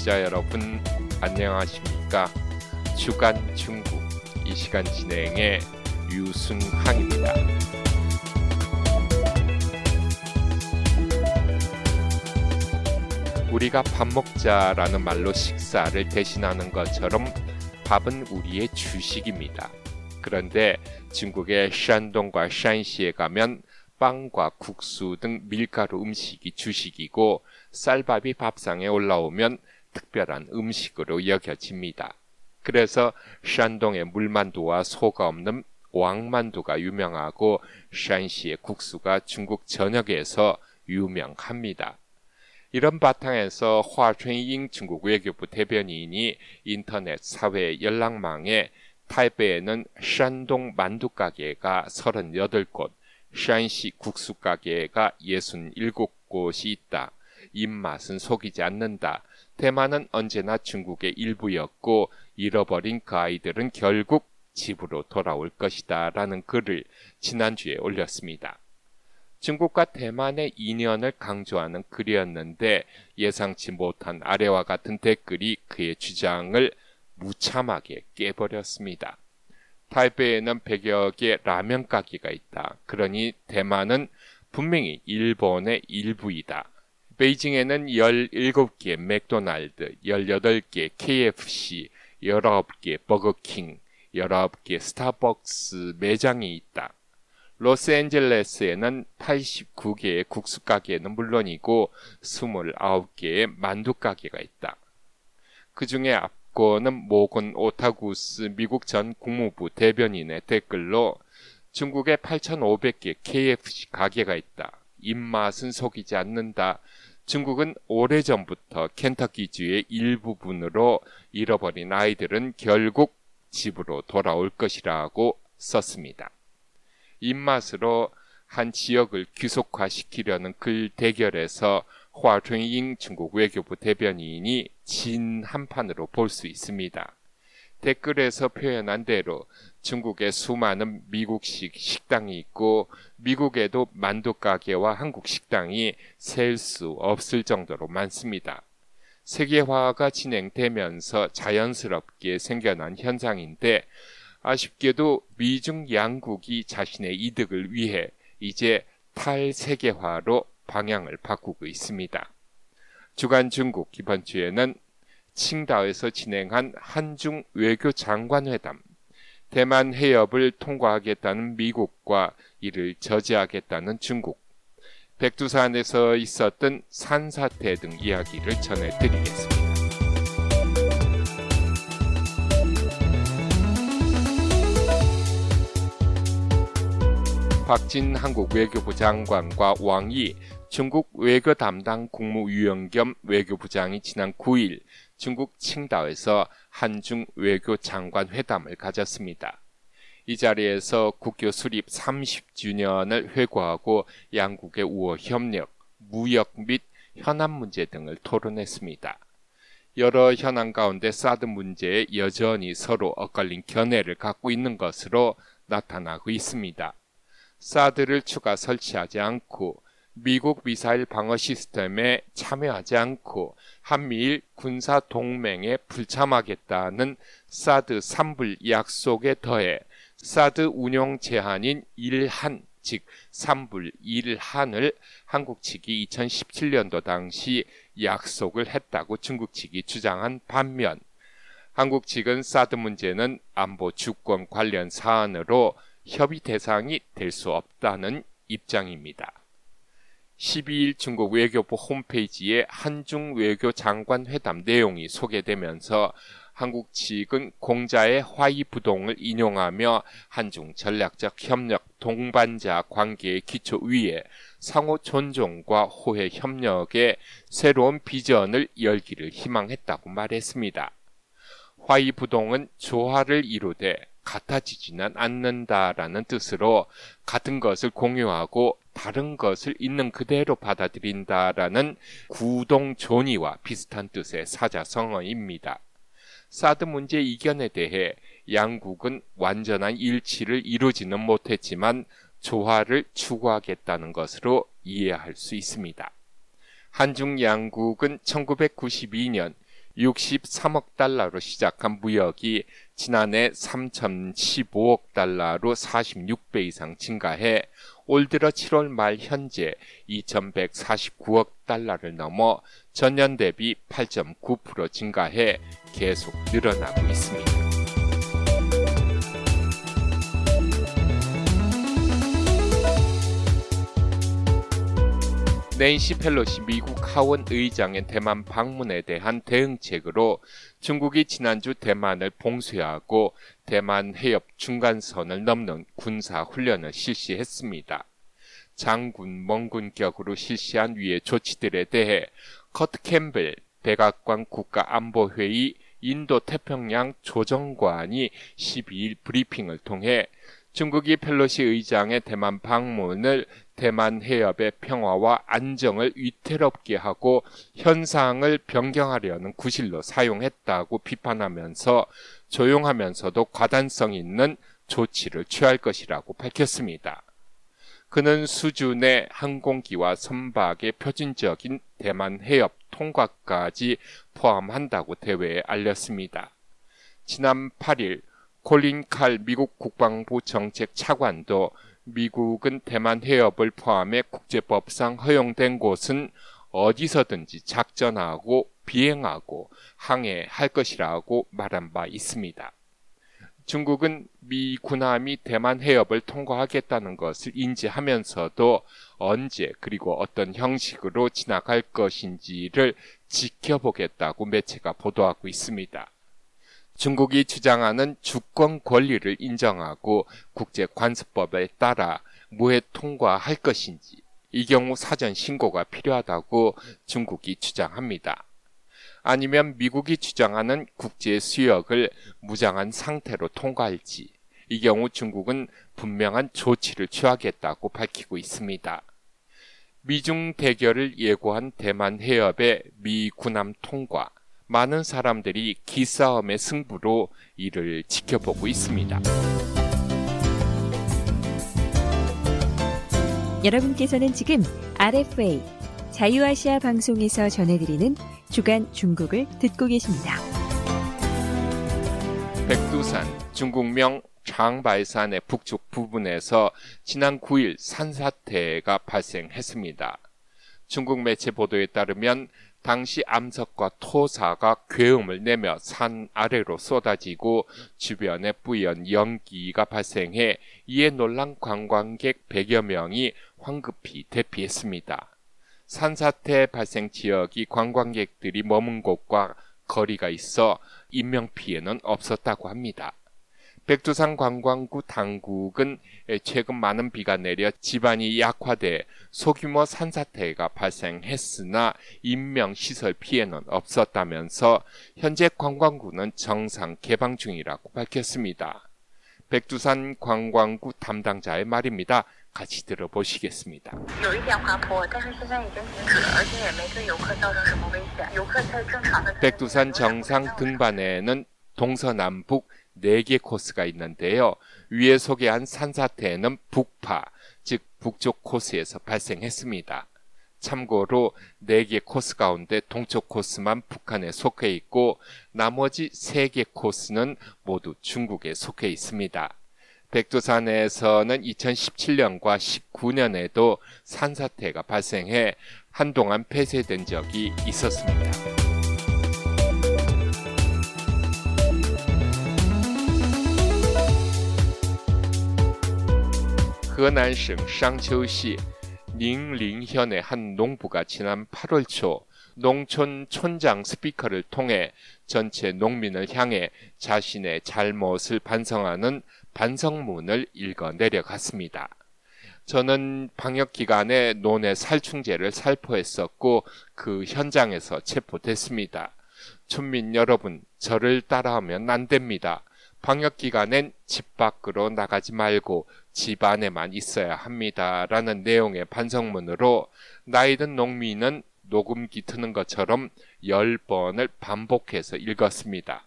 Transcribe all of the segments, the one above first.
청취자 여러분 안녕하십니까? 주간 중국 이 시간 진행의 유순항입니다. 우리가 밥 먹자라는 말로 식사를 대신하는 것처럼 밥은 우리의 주식입니다. 그런데 중국의 샨동과 샨시에 가면 빵과 국수 등 밀가루 음식이 주식이고 쌀밥이 밥상에 올라오면 특별한 음식으로 여겨집니다. 그래서 샨동의 물만두와 소가 없는 왕만두가 유명하고 샨시의 국수가 중국 전역에서 유명합니다. 이런 바탕에서 화춘잉 중국 외교부 대변인이 인터넷 사회 연락망에 타이베이에는 샨동 만두 가게가 38곳, 샨시 국수 가게가 67곳이 있다. 입맛은 속이지 않는다. 대만은 언제나 중국의 일부였고 잃어버린 그 아이들은 결국 집으로 돌아올 것이다. 라는 글을 지난주에 올렸습니다. 중국과 대만의 인연을 강조하는 글이었는데 예상치 못한 아래와 같은 댓글이 그의 주장을 무참하게 깨버렸습니다. 타이베이에는 100여 개 라면 가게가 있다. 그러니 대만은 분명히 일본의 일부이다. 베이징에는 17개 맥도날드, 18개 KFC, 19개 버거킹, 19개 스타벅스 매장이 있다. 로스앤젤레스에는 89개의 국수 가게는 물론이고 29개의 만두 가게가 있다. 그 중에 앞거는 모건 오타구스 미국 전 국무부 대변인의 댓글로 중국에 8,500개 KFC 가게가 있다. 입맛은 속이지 않는다. 중국은 오래전부터 켄터키주의 일부분으로 잃어버린 아이들은 결국 집으로 돌아올 것이라고 썼습니다. 입맛으로 한 지역을 귀속화시키려는 글 대결에서 화춘잉 중국 외교부 대변인이 진 한판으로 볼 수 있습니다. 댓글에서 표현한 대로 중국에 수많은 미국식 식당이 있고 미국에도 만두 가게와 한국 식당이 셀 수 없을 정도로 많습니다. 세계화가 진행되면서 자연스럽게 생겨난 현상인데 아쉽게도 미중 양국이 자신의 이득을 위해 이제 탈세계화로 방향을 바꾸고 있습니다. 주간 중국 이번 주에는 칭다오에서 진행한 한중 외교 장관 회담, 대만 해협을 통과하겠다는 미국과 이를 저지하겠다는 중국, 백두산에서 있었던 산사태 등 이야기를 전해드리겠습니다. 박진 한국 외교부 장관과 왕이 중국 외교 담당 국무위원 겸 외교부장이 지난 9일 중국 칭다오에서 한중 외교 장관 회담을 가졌습니다. 이 자리에서 국교 수립 30주년을 회고하고 양국의 우호 협력, 무역 및 현안 문제 등을 토론했습니다. 여러 현안 가운데 사드 문제에 여전히 서로 엇갈린 견해를 갖고 있는 것으로 나타나고 있습니다. 사드를 추가 설치하지 않고 미국 미사일 방어 시스템에 참여하지 않고 한미일 군사 동맹에 불참하겠다는 사드 3불 약속에 더해 사드 운용 제한인 1한 즉 3불 1한을 한국 측이 2017년도 당시 약속을 했다고 중국 측이 주장한 반면 한국 측은 사드 문제는 안보 주권 관련 사안으로 협의 대상이 될 수 없다는 입장입니다. 12일 중국 외교부 홈페이지에 한중 외교 장관 회담 내용이 소개되면서 한국 측은 공자의 화이 부동을 인용하며 한중 전략적 협력 동반자 관계의 기초 위에 상호 존중과 호혜 협력의 새로운 비전을 열기를 희망했다고 말했습니다. 화이 부동은 조화를 이루되 같아지지는 않는다라는 뜻으로 같은 것을 공유하고 다른 것을 있는 그대로 받아들인다라는 구동 존의와 비슷한 뜻의 사자성어입니다. 사드 문제 이견에 대해 양국은 완전한 일치를 이루지는 못했지만 조화를 추구하겠다는 것으로 이해할 수 있습니다. 한중 양국은 1992년 63억 달러로 시작한 무역이 지난해 3,015억 달러로 46배 이상 증가해 올 들어 7월 말 현재 2,149억 달러를 넘어 전년 대비 8.9% 증가해 계속 늘어나고 있습니다. 낸시 펠로시 미국 하원 의장의 대만 방문에 대한 대응책으로 중국이 지난주 대만을 봉쇄하고 대만 해협 중간선을 넘는 군사 훈련을 실시했습니다. 장군 멍군격으로 실시한 위의 조치들에 대해 커트 캠벨 백악관 국가안보회의 인도 태평양 조정관이 12일 브리핑을 통해 중국이 펠로시 의장의 대만 방문을 대만 해협의 평화와 안정을 위태롭게 하고 현상을 변경하려는 구실로 사용했다고 비판하면서 조용하면서도 과단성 있는 조치를 취할 것이라고 밝혔습니다. 그는 수준의 항공기와 선박의 표준적인 대만 해협 통과까지 포함한다고 대회에 알렸습니다. 지난 8일 콜린 칼 미국 국방부 정책 차관도 미국은 대만 해협을 포함해 국제법상 허용된 곳은 어디서든지 작전하고 비행하고 항해할 것이라고 말한 바 있습니다. 중국은 미 군함이 대만 해협을 통과하겠다는 것을 인지하면서도 언제 그리고 어떤 형식으로 지나갈 것인지를 지켜보겠다고 매체가 보도하고 있습니다. 중국이 주장하는 주권 권리를 인정하고 국제 관습법에 따라 무해 통과할 것인지 이 경우 사전 신고가 필요하다고 중국이 주장합니다. 아니면 미국이 주장하는 국제 수역을 무장한 상태로 통과할지 이 경우 중국은 분명한 조치를 취하겠다고 밝히고 있습니다. 미중 대결을 예고한 대만 해협의 미 군함 통과 많은 사람들이 기싸움의 승부로 이를 지켜보고 있습니다. 여러분께서는 지금 RFA 자유아시아 방송에서 전해드리는 주간 중국을 듣고 계십니다. 백두산 중국명 장바이산의 북쪽 부분에서 지난 9일 산사태가 발생했습니다. 중국 매체 보도에 따르면 당시 암석과 토사가 괴음을 내며 산 아래로 쏟아지고 주변에 뿌연 연기가 발생해 이에 놀란 관광객 100여 명이 황급히 대피했습니다. 산사태 발생 지역이 관광객들이 머문 곳과 거리가 있어 인명피해는 없었다고 합니다. 백두산 관광구 당국은 최근 많은 비가 내려 지반이 약화돼 소규모 산사태가 발생했으나 인명 시설 피해는 없었다면서 현재 관광구는 정상 개방 중이라고 밝혔습니다. 백두산 관광구 담당자의 말입니다. 같이 들어보시겠습니다. 백두산 정상 등반에는 동서남북 4개 코스가 있는데요. 위에 소개한 산사태는 북파, 즉 북쪽 코스에서 발생했습니다. 참고로 4개 코스 가운데 동쪽 코스만 북한에 속해 있고 나머지 3개 코스는 모두 중국에 속해 있습니다. 백두산에서는 2017년과 19년에도 산사태가 발생해 한동안 폐쇄된 적이 있었습니다. 河南省商丘시 닝링현의 한 농부가 지난 8월 초 농촌 촌장 스피커를 통해 전체 농민을 향해 자신의 잘못을 반성하는 반성문을 읽어 내려갔습니다. 저는 방역 기간에 논의 살충제를 살포했었고 그 현장에서 체포됐습니다. 촌민 여러분, 저를 따라하면 안 됩니다. 방역 기간엔 집 밖으로 나가지 말고 집 안에만 있어야 합니다. 라는 내용의 반성문으로 나이든 농민은 녹음기 트는 것처럼 10번을 반복해서 읽었습니다.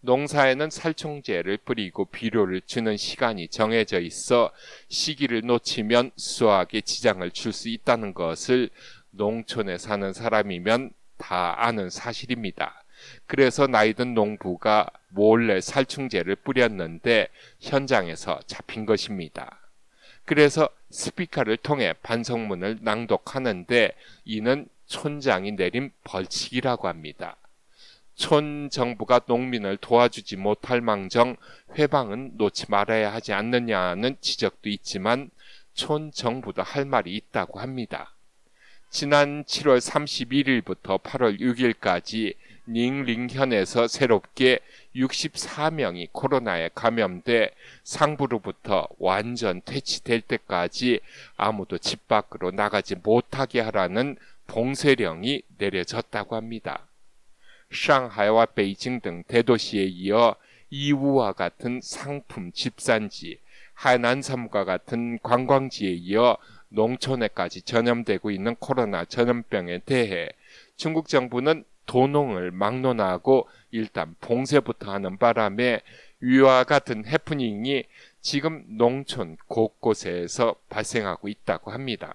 농사에는 살충제를 뿌리고 비료를 주는 시간이 정해져 있어 시기를 놓치면 수확에 지장을 줄 수 있다는 것을 농촌에 사는 사람이면 다 아는 사실입니다. 그래서 나이든 농부가 몰래 살충제를 뿌렸는데 현장에서 잡힌 것입니다. 그래서 스피커를 통해 반성문을 낭독하는데 이는 촌장이 내린 벌칙이라고 합니다. 촌 정부가 농민을 도와주지 못할 망정 회방은 놓지 말아야 하지 않느냐는 지적도 있지만 촌 정부도 할 말이 있다고 합니다. 지난 7월 31일부터 8월 6일까지 닝링현에서 새롭게 64명이 코로나에 감염돼 상부로부터 완전 퇴치될 때까지 아무도 집 밖으로 나가지 못하게 하라는 봉쇄령이 내려졌다고 합니다. 상하이와 베이징 등 대도시에 이어 이우와 같은 상품 집산지, 하난섬과 같은 관광지에 이어 농촌에까지 전염되고 있는 코로나 전염병에 대해 중국 정부는 도농을 막론하고 일단 봉쇄부터 하는 바람에 위와 같은 해프닝이 지금 농촌 곳곳에서 발생하고 있다고 합니다.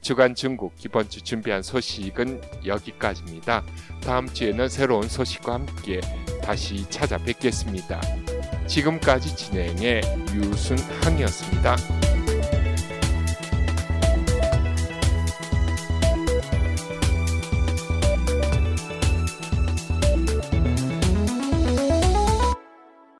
주간 중국 이번 주 준비한 소식은 여기까지입니다. 다음 주에는 새로운 소식과 함께 다시 찾아뵙겠습니다. 지금까지 진행의 유순항이었습니다.